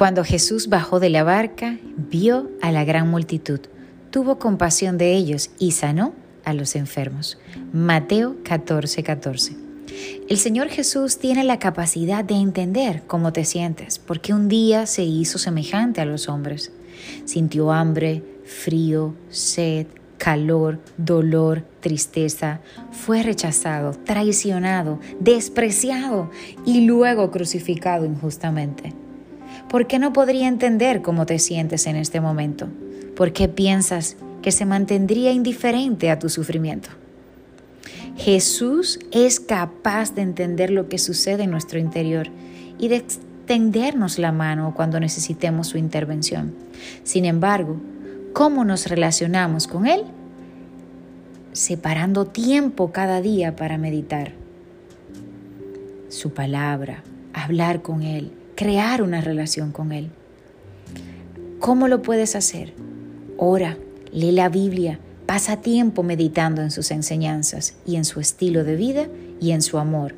Cuando Jesús bajó de la barca, vio a la gran multitud, tuvo compasión de ellos y sanó a los enfermos. Mateo 14, 14. El Señor Jesús tiene la capacidad de entender cómo te sientes, porque un día se hizo semejante a los hombres. Sintió hambre, frío, sed, calor, dolor, tristeza, fue rechazado, traicionado, despreciado y luego crucificado injustamente. ¿Por qué no podría entender cómo te sientes en este momento? ¿Por qué piensas que se mantendría indiferente a tu sufrimiento? Jesús es capaz de entender lo que sucede en nuestro interior y de extendernos la mano cuando necesitemos su intervención. Sin embargo, ¿cómo nos relacionamos con Él? Separando tiempo cada día para meditar su palabra, hablar con Él, crear una relación con Él. ¿Cómo lo puedes hacer? Ora, lee la Biblia, Pasa tiempo meditando en sus enseñanzas y en su estilo de vida y en su amor.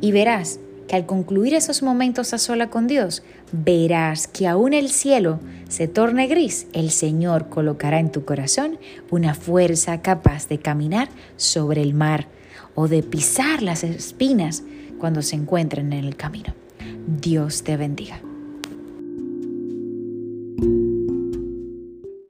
Y verás que al concluir esos momentos a sola con Dios, verás que aún el cielo se torne gris, el Señor colocará en tu corazón una fuerza capaz de caminar sobre el mar o de pisar las espinas cuando se encuentren en el camino. Dios te bendiga.